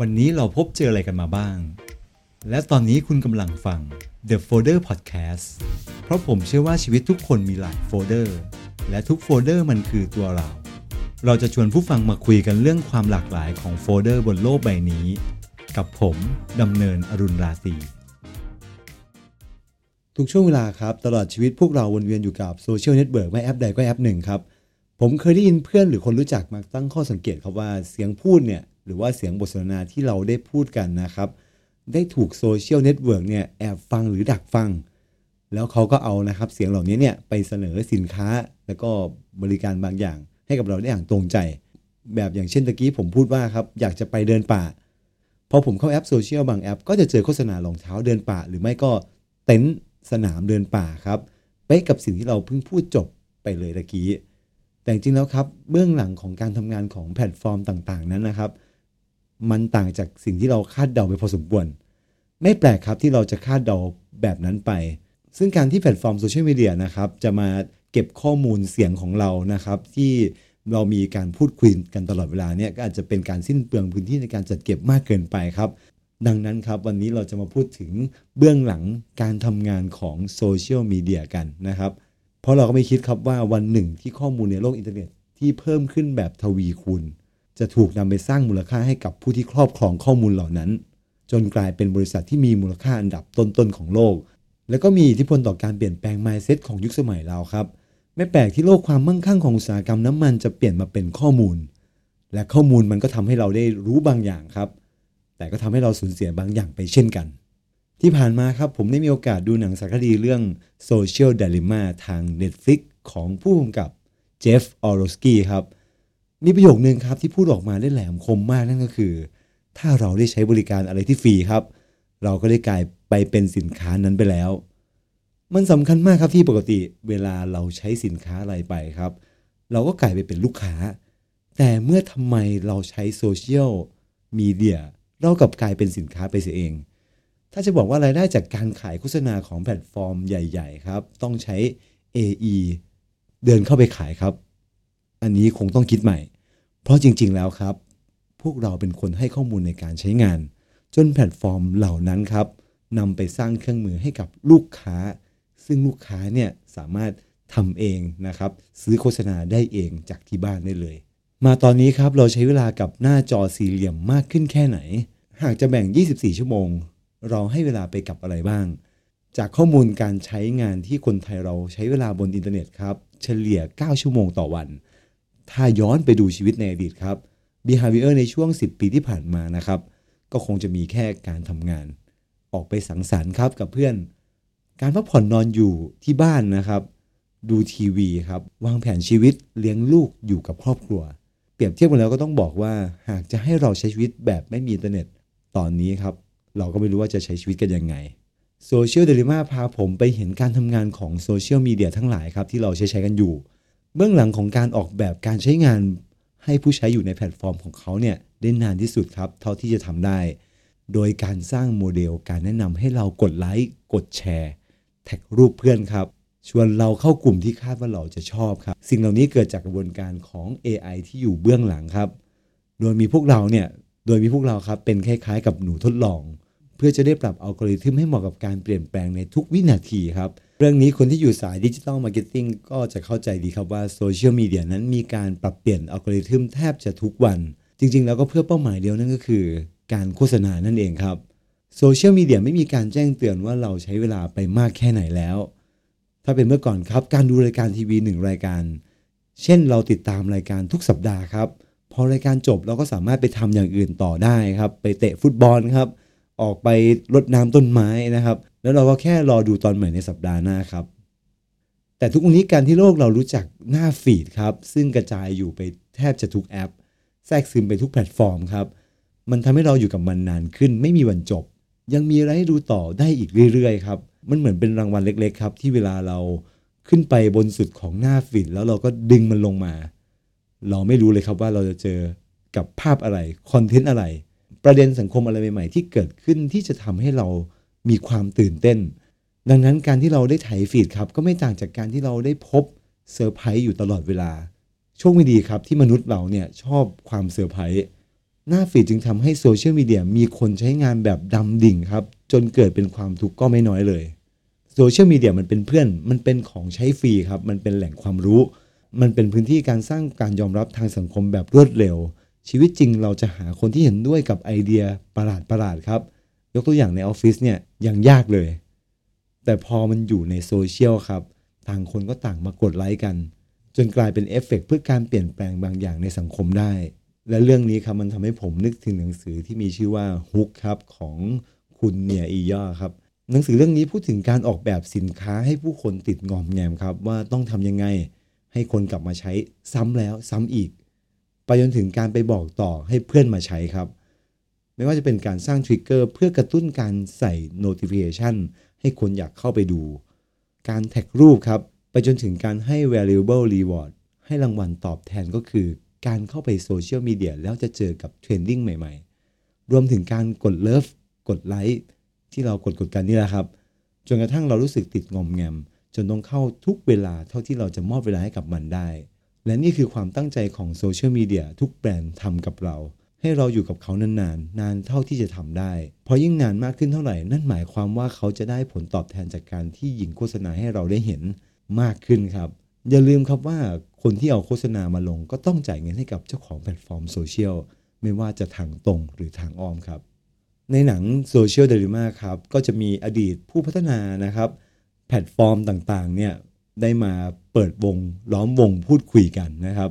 วันนี้เราพบเจออะไรกันมาบ้าง และตอนนี้คุณกำลังฟัง The Folder Podcast เพราะผมเชื่อว่าชีวิตทุกคนมีหลายโฟลเดอร์ และทุกโฟลเดอร์มันคือตัวเรา เราจะชวนผู้ฟังมาคุยกันเรื่องความหลากหลายของโฟลเดอร์บนโลกใบนี้ กับผมดำเนินอรุณราศีทุกช่วงเวลาครับ ตลอดชีวิตพวกเราวนเวียนอยู่กับโซเชียลเน็ตเวิร์กไม่แอปใดก็แอปหนึ่งครับ ผมเคยได้ยินเพื่อนหรือคนรู้จักมาตั้งข้อสังเกตครับว่าเสียงพูดเนี่ย หรือว่าเสียงบทสนทนาที่เราได้พูดกันนะครับ ได้ถูกโซเชียลเน็ตเวิร์กเนี่ยแอบฟังหรือดักฟัง แล้วเขาก็เอานะครับเสียงเหล่านี้เนี่ยไปเสนอสินค้าแล้วก็บริการบางอย่าง ให้กับเราได้อย่างตรงใจ แบบอย่างเช่นตะกี้ผมพูดว่าครับอยากจะไปเดินป่าพอผมเข้าแอปโซเชียลบางแอป ก็จะเจอโฆษณารองเท้าเดินป่า หรือไม่ก็เต็นท์สนามเดินป่าครับเป๊ะกับสิ่งที่เราเพิ่งพูดจบไปเลยตะกี้แต่จริงแล้วครับ เบื้องหลังของการทำงานของแพลตฟอร์มต่างๆ นั้นนะครับ มันต่างจากสิ่งที่เราคาดเดาไปพอสมควร ไม่แปลกครับที่เราจะคาดเดาแบบนั้นไป ซึ่งการที่แพลตฟอร์มโซเชียลมีเดียนะครับจะมาเก็บข้อมูลเสียงของเรานะครับ ที่เรามีการพูดคุยกันตลอดเวลาเนี่ยก็อาจจะเป็นการสิ้นเปลืองพื้นที่ในการจัดเก็บมากเกินไปครับ ดังนั้นครับวันนี้เราจะมาพูดถึงเบื้องหลังการทำงานของโซเชียลมีเดียกันนะครับ เพราะเราก็ไม่คิดครับว่าวันหนึ่งที่ข้อมูลในโลกอินเทอร์เน็ตที่เพิ่มขึ้นแบบทวีคูณ จะถูกนำไปสร้างมูลค่าให้กับผู้ที่ครอบครองข้อมูลเหล่านั้น จนกลายเป็นบริษัทที่มีมูลค่าอันดับต้นๆของโลก แล้วก็มีอิทธิพลต่อการเปลี่ยนแปลง mindset ของยุคสมัยเราครับไม่แปลกที่โลกความมั่งคั่งของอุตสาหกรรมน้ำมันจะเปลี่ยนมาเป็นข้อมูล และข้อมูลมันก็ทำให้เราได้รู้บางอย่างครับ แต่ก็ทำให้เราสูญเสียบางอย่างไปเช่นกัน ที่ผ่านมาครับผมได้มีโอกาสดูหนังสารคดีเรื่อง Social Dilemma ทาง Netflix ของผู้กำกับเจฟ ออร์โลว์สกี้ครับ มีประโยคนึงครับที่พูดออกมาได้แหลมคมมากนั่นก็คือ ถ้าเราได้ใช้บริการอะไรที่ฟรีครับ เราก็ได้กลายไปเป็นสินค้านั้นไปแล้ว มันสำคัญมากครับที่ปกติเวลาเราใช้สินค้าอะไรไปครับ เราก็กลายไปเป็นลูกค้า แต่เมื่อทำไมเราใช้โซเชียลมีเดียเรากลับกลายเป็นสินค้าไปเสียเอง ถ้าจะบอกว่ารายได้จากการขายโฆษณาของแพลตฟอร์มใหญ่ ๆ ครับ ต้องใช้ AE เดินเข้าไปขายครับ อันนี้คงต้องคิดใหม่ เพราะจริงๆแล้วครับ พวกเราเป็นคนให้ข้อมูลในการใช้งาน จนแพลตฟอร์มเหล่านั้นครับนำไปสร้างเครื่องมือให้กับลูกค้า ซึ่งลูกค้าเนี่ยสามารถทำเองนะครับ ซื้อโฆษณาได้เองจากที่บ้านได้เลย มาตอนนี้ครับเราใช้เวลากับหน้าจอสี่เหลี่ยมมากขึ้นแค่ไหน หากจะแบ่ง 24 ชั่วโมง เราให้เวลาไปกับอะไรบ้าง จากข้อมูลการใช้งานที่คนไทยเราใช้เวลาบนอินเทอร์เน็ตครับ เฉลี่ย 9 ชั่วโมงต่อวัน ถ้าย้อนไปดูชีวิตในอดีตครับ behavior ในช่วง 10 ปีที่ผ่านมานะครับ ก็คงจะมีแค่การทำงาน ออกไปสังสรรค์ครับกับเพื่อน การพักผ่อนนอนอยู่ที่บ้านนะครับ ดูทีวีครับ วางแผนชีวิตเลี้ยงลูกอยู่กับครอบครัว เปรียบเทียบกันแล้วก็ต้องบอกว่าหากจะให้เราใช้ชีวิตแบบไม่มีอินเทอร์เน็ตตอนนี้ครับ เราก็ไม่รู้ว่าจะใช้ชีวิตกันยังไง Social Dilemma พาผมไปเห็นการทำงานของโซเชียลมีเดียทั้งหลายครับที่เราใช้ใช้กันอยู่ เบื้องหลังของการออกแบบการใช้งาน ให้ผู้ใช้อยู่ในแพลตฟอร์มของเขาเนี่ยได้นานที่สุดครับ เท่าที่จะทำได้ โดยการสร้างโมเดลการแนะนำให้เรากดไลค์กดแชร์ แท็กรูปเพื่อนครับ ชวนเราเข้ากลุ่มที่คาดว่าเราจะชอบครับ สิ่งเหล่านี้เกิดจากกระบวนการของ AI ที่อยู่เบื้องหลังครับ โดยมีพวกเราเนี่ยโดยมีพวกเราครับเป็นคล้ายๆ กับหนูทดลอง เพื่อจะได้ปรับอัลกอริทึมให้เหมาะกับการเปลี่ยนแปลงในทุกวินาทีครับ เรื่องนี้คนที่อยู่สาย digital marketing ก็จะเข้าใจดีครับว่าโซเชียลมีเดียนั้นมีการปรับเปลี่ยนอัลกอริทึมแทบจะทุกวัน จริง ๆ แล้วก็เพื่อเป้าหมายเดียวนั่นก็คือ การโฆษณานั่นเองครับโซเชียลมีเดียไม่มีการแจ้งเตือนว่าเราใช้เวลาไปมากแค่ไหนแล้ว ถ้าเป็นเมื่อก่อนครับการดูรายการทีวีหนึ่งรายการ เช่นเราติดตามรายการทุกสัปดาห์ครับพอรายการจบเราก็สามารถไปทำอย่างอื่นต่อได้ครับ ไปเตะฟุตบอลครับ ออกไปรดน้ำต้นไม้นะครับ แล้วเราก็แค่รอดูตอนใหม่ในสัปดาห์หน้าครับ แต่ทุกวันนี้การที่โลกเรารู้จักหน้าฟีดครับ ซึ่งกระจายอยู่ไปแทบจะทุกแอป แทรกซึมไปทุกแพลตฟอร์มครับ มันทำให้เราอยู่กับมันนานขึ้น ไม่มีวันจบ ยังมีอะไรให้ดูต่อได้อีกเรื่อยๆครับ มันเหมือนเป็นรางวัลเล็ก ๆ ครับ ที่เวลาเราขึ้นไปบนสุดของหน้าฟีดแล้วเราก็ดึงมันลงมา เราไม่รู้เลยครับว่าเราจะเจอกับภาพอะไรคอนเทนต์อะไร ประเด็นสังคมอะไรใหม่ๆ ที่เกิดขึ้นที่จะทำให้เรามีความตื่นเต้น ดังนั้นการที่เราได้ไถฟีดครับ ก็ไม่ต่างจากการที่เราได้พบเซอร์ไพรส์อยู่ตลอดเวลา โชคไม่ดีครับที่มนุษย์เราเนี่ยชอบความเซอร์ไพรส์หน้าฟีดจึงทำให้โซเชียลมีเดียมีคนใช้งานแบบดำดิ่งครับ จนเกิดเป็นความทุกข์ก็ไม่น้อยเลยโซเชียลมีเดียมันเป็นเพื่อน มันเป็นของใช้ฟรีครับ มันเป็นแหล่งความรู้ มันเป็นพื้นที่การสร้างการยอมรับทางสังคมแบบรวดเร็ว ชีวิตจริงเราจะหาคนที่เห็นด้วยกับไอเดียประหลาดประหลาดครับ ยกตัวอย่างในออฟฟิศเนี่ยยังยากเลย แต่พอมันอยู่ในโซเชียลครับ ต่างคนก็ต่างมากดไลค์กัน จนกลายเป็นเอฟเฟกเพื่อการเปลี่ยนแปลงบางอย่างในสังคมได้ และเรื่องนี้ครับมันทำให้ผมนึกถึงหนังสือที่มีชื่อว่าฮุกครับของคุณเนียอีย่าครับหนังสือเรื่องนี้พูดถึงการออกแบบสินค้าให้ผู้คนติดงอมแงมครับ ว่าต้องทำยังไงให้คนกลับมาใช้ซ้ำแล้วซ้ำอีก ไปจนถึงการไปบอกต่อให้เพื่อนมาใช้ครับ ไม่ว่าจะเป็นการสร้างทริกเกอร์เพื่อกระตุ้นการใส่ notification ให้คนอยากเข้าไปดู การแท็กรูปครับ ไปจนถึงการให้ valuable reward ให้รางวัลตอบแทนก็คือ การเข้าไปโซเชียลมีเดียแล้วจะเจอกับ trending ใหม่ๆ รวมถึงการกด love กดไลค์ที่เรากดกดกันนี่แหละครับจนกระทั่งเรารู้สึกติดงอมแงม จนต้องเข้าทุกเวลาเท่าที่เราจะมอบเวลาให้กับมันได้ และนี่คือความตั้งใจของโซเชียลมีเดียทุกแบรนด์ทำกับเรา ให้เราอยู่กับเขานานๆนานเท่าที่จะทำได้ เพราะยิ่งนานมากขึ้นเท่าไหร่ นั่นหมายความว่าเขาจะได้ผลตอบแทนจากการที่ยิงโฆษณาให้เราได้เห็นมากขึ้นครับ อย่าลืมครับว่าคนที่เอาโฆษณามาลงก็ต้องจ่ายเงินให้กับเจ้าของแพลตฟอร์มโซเชียลไม่ว่าจะทางตรงหรือทางอ้อมครับ ในหนัง Social Dilemma ครับก็จะมีอดีตผู้พัฒนานะครับ แพลตฟอร์มต่างๆเนี่ย ได้มาเปิดวงล้อมวงพูดคุยกันนะครับ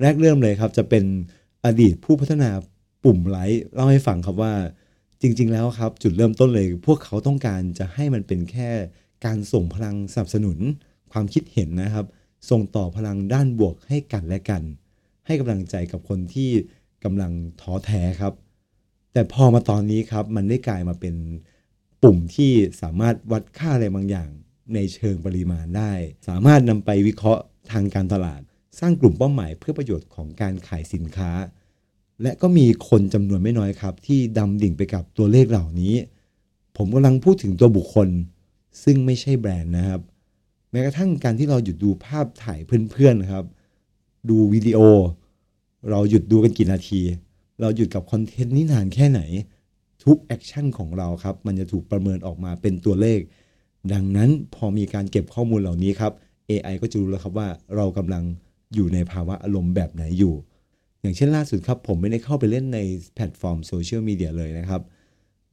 แรกเริ่มเลยครับจะเป็นอดีตผู้พัฒนาปุ่มไลค์เล่าให้ฟังครับว่าจริง ๆ แล้วครับ จุดเริ่มต้นเลย พวกเขาต้องการจะให้มันเป็นแค่การส่งพลังสนับสนุน ความคิดเห็นนะครับ ส่งต่อพลังด้านบวกให้กันและกัน ให้กำลังใจกับคนที่กำลังท้อแท้ครับ แต่พอมาตอนนี้ครับมันได้กลายมาเป็นปุ่มที่สามารถวัดค่าอะไรบางอย่าง ในเชิงปริมาณได้ สามารถนำไปวิเคราะห์ทางการตลาด สร้างกลุ่มเป้าหมายเพื่อประโยชน์ของการขายสินค้า และก็มีคนจำนวนไม่น้อยครับ ที่ดำดิ่งไปกับตัวเลขเหล่านี้ ผมกำลังพูดถึงตัวบุคคล ซึ่งไม่ใช่แบรนด์นะครับ แม้กระทั่งการที่เราหยุดดูภาพถ่ายเพื่อนๆครับ ดูวิดีโอ เราหยุดดูกันกี่นาที เราหยุดกับคอนเทนต์นี้นานแค่ไหน ทุก action ของเราครับ มันจะถูกประเมินออกมาเป็นตัวเลข ดังนั้นพอมีการเก็บข้อมูลเหล่านี้ครับ AI ก็จะรู้แล้วครับว่าเรากำลังอยู่ในภาวะอารมณ์แบบไหนอยู่ อย่างเช่นล่าสุดครับ ผมไม่ได้เข้าไปเล่นในแพลตฟอร์มโซเชียลมีเดียเลยนะครับ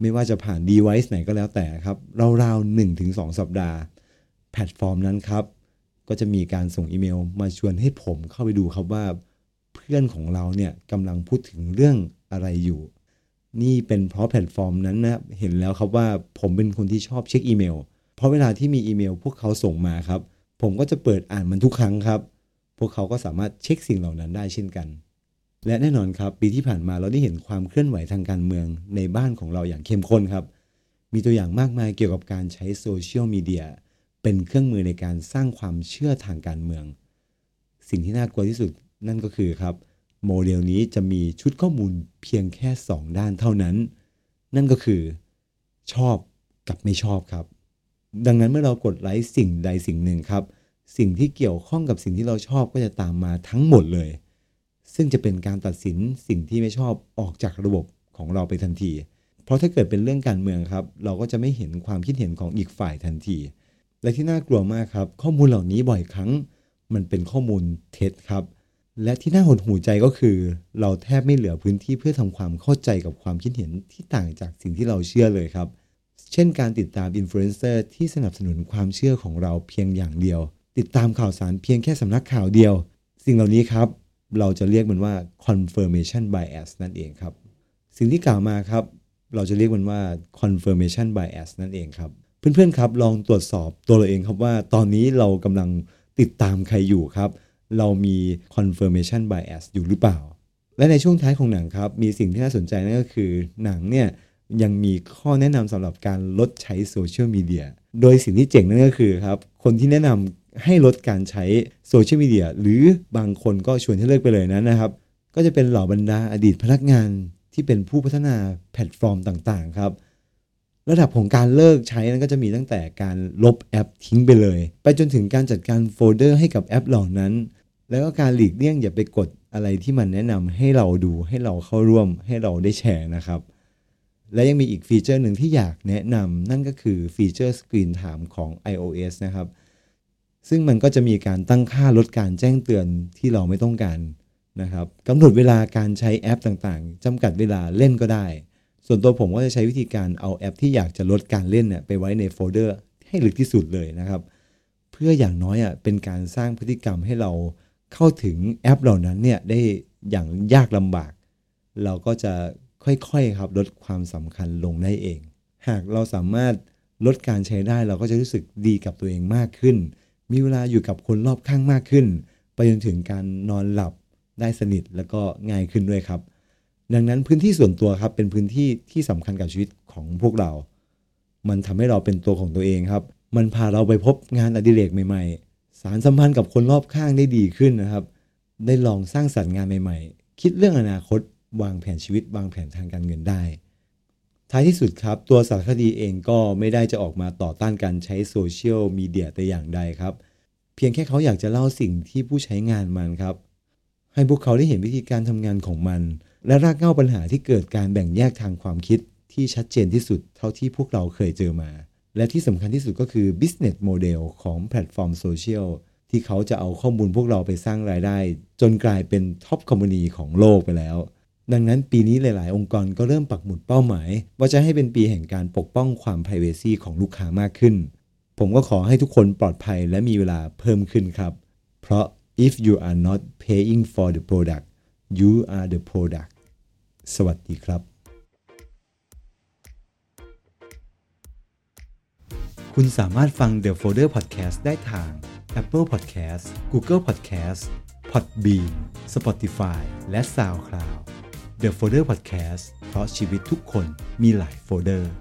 ไม่ว่าจะผ่าน device ไหนก็แล้วแต่ครับราวๆ1-2สัปดาห์ แพลตฟอร์มนั้นครับ ก็จะมีการส่งอีเมล มาชวนให้ผมเข้าไปดูครับว่า เพื่อนของเราเนี่ยกำลังพูดถึงเรื่องอะไรอยู่ นี่เป็นเพราะแพลตฟอร์มนั้นนะเห็นแล้วครับว่าผมเป็นคนที่ชอบเช็คอีเมล เพราะเวลาที่มีอีเมล พวกเขาส่งมาครับ ผมก็จะเปิดอ่านมันทุกครั้งครับ พวกเขาก็สามารถเช็คสิ่งเหล่านั้นได้เช่นกัน และแน่นอนครับ ปีที่ผ่านมาเราได้เห็นความเคลื่อนไหวทางการเมืองในบ้านของเราอย่างเข้มข้นครับ มีตัวอย่างมากมายเกี่ยวกับการใช้โซเชียลมีเดียเป็นเครื่องมือในการสร้างความเชื่อทางการเมือง สิ่งที่น่ากลัวที่สุดนั่นก็คือครับ โมเดลนี้จะมีชุดข้อมูลเพียงแค่ 2 ด้านเท่านั้น นั่นก็คือชอบกับไม่ชอบครับ ดังนั้นเมื่อเรากดไลค์สิ่งใดสิ่งหนึ่งครับ สิ่งที่เกี่ยวข้องกับสิ่งที่เราชอบก็จะตามมาทั้งหมดเลย ซึ่งจะเป็นการตัดสินสิ่งที่ไม่ชอบออกจากระบบของเราไปทันที เพราะถ้าเกิดเป็นเรื่องการเมืองครับ เราก็จะไม่เห็นความคิดเห็นของอีกฝ่ายทันที และที่น่ากลัวมากครับ ข้อมูลเหล่านี้บ่อยครั้ง มันเป็นข้อมูลเท็จครับ และที่น่าหดหูใจก็คือ เราแทบไม่เหลือพื้นที่เพื่อทำความเข้าใจกับความคิดเห็นที่ต่างจากสิ่งที่เราเชื่อเลยครับ เช่นการติดตามอินฟลูเอนเซอร์ที่สนับสนุนความเชื่อของเราเพียงอย่างเดียว ติดตามข่าวสารเพียงแค่สำนักข่าวเดียว สิ่งเหล่านี้ครับ เราจะเรียกมันว่า confirmation bias นั่นเองครับ สิ่งที่กล่าวมาครับ เราจะเรียกมันว่า confirmation bias นั่นเองครับ เพื่อนๆครับลองตรวจสอบตัวเราเองครับว่า ตอนนี้เรากำลังติดตามใครอยู่ครับ เรามี confirmation bias อยู่หรือเปล่า และในช่วงท้ายของหนังครับ มีสิ่งที่น่าสนใจนั่นก็คือหนังเนี่ย ยังมีข้อแนะนำสำหรับการลดใช้โซเชียลมีเดีย โดยสิ่งที่เจ๋งนั่นก็คือครับ คนที่แนะนำให้ลดการใช้โซเชียลมีเดียหรือบางคนก็ชวนให้เลิกไปเลยนั้นนะครับ ก็จะเป็นเหล่าบรรดาอดีตพนักงานที่เป็นผู้พัฒนาแพลตฟอร์มต่างๆครับ ระดับของการเลิกใช้นั้นก็จะมีตั้งแต่การลบแอปทิ้งไปเลย ไปจนถึงการจัดการโฟลเดอร์ให้กับแอปเหล่านั้น แล้วก็การหลีกเลี่ยงอย่าไปกดอะไรที่มันแนะนำให้เราดูให้เราเข้าร่วมให้เราได้แชร์นะครับ และยังมีอีกฟีเจอร์หนึ่งที่อยากแนะนำนั่นก็คือฟีเจอร์ Screen Time ของ iOS นะครับ ซึ่งมันก็จะมีการตั้งค่าลดการแจ้งเตือนที่เราไม่ต้องการนะครับกำหนดเวลาการใช้แอปต่างๆจำกัดเวลาเล่นก็ได้ ส่วนตัวผมก็จะใช้วิธีการเอาแอปที่อยากจะลดการเล่นเนี่ยไปไว้ในโฟลเดอร์ให้ลึกที่สุดเลยนะครับ เพื่ออย่างน้อยอะเป็นการสร้างพฤติกรรมให้เราเข้าถึงแอปเหล่านั้นเนี่ยได้อย่างยากลำบาก เราก็จะ ค่อยๆครับลดความสำคัญลงได้เอง หากเราสามารถลดการใช้ได้เราก็จะรู้สึกดีกับตัวเองมากขึ้น มีเวลาอยู่กับคนรอบข้างมากขึ้น ไปจนถึงการนอนหลับได้สนิทแล้วก็ง่ายขึ้นด้วยครับ ดังนั้นพื้นที่ส่วนตัวครับเป็นพื้นที่ที่สำคัญกับชีวิตของพวกเรา มันทำให้เราเป็นตัวของตัวเองครับ มันพาเราไปพบงานอดิเรกใหม่ ๆ สารสัมพันธ์กับคนรอบข้างได้ดีขึ้นนะครับ ได้ลองสร้างสรรค์งานใหม่ ๆ คิดเรื่องอนาคต วางแผนชีวิต วางแผนทางการเงินได้ ท้ายที่สุดครับ ตัวสารคดีเองก็ไม่ได้จะออกมาต่อต้านการใช้โซเชียลมีเดียแต่อย่างใดครับ เพียงแค่เขาอยากจะเล่าสิ่งที่ผู้ใช้งานมันครับ ให้พวกเขาได้เห็นวิธีการทำงานของมัน และรากเหง้าปัญหาที่เกิดการแบ่งแยกทางความคิดที่ชัดเจนที่สุดเท่าที่พวกเราเคยเจอมา และที่สำคัญที่สุดก็คือ business model ของแพลตฟอร์มโซเชียลที่เขาจะเอาข้อมูลพวกเราไปสร้างรายได้ จนกลายเป็น top company ของโลกไปแล้ว ดังนั้นปีนี้หลาย ๆ องค์กรก็เริ่มปักหมุดเป้าหมาย ว่าจะให้เป็นปีแห่งการปกป้องความ p r i เวซีของลูกค้ามากขึ้น ผมก็ขอให้ทุกคนปลอดภัยและมีเวลาเพิ่มขึ้นครับ เพราะ if you are not paying for the product you are the product สวัสดีครับ คุณสามารถฟัง The Folder Podcast ได้ทาง Apple Podcast Google Podcast Podbean Spotify และ SoundCloud The Folder Podcast เพราะชีวิตทุกคนมีหลายโฟลเดอร์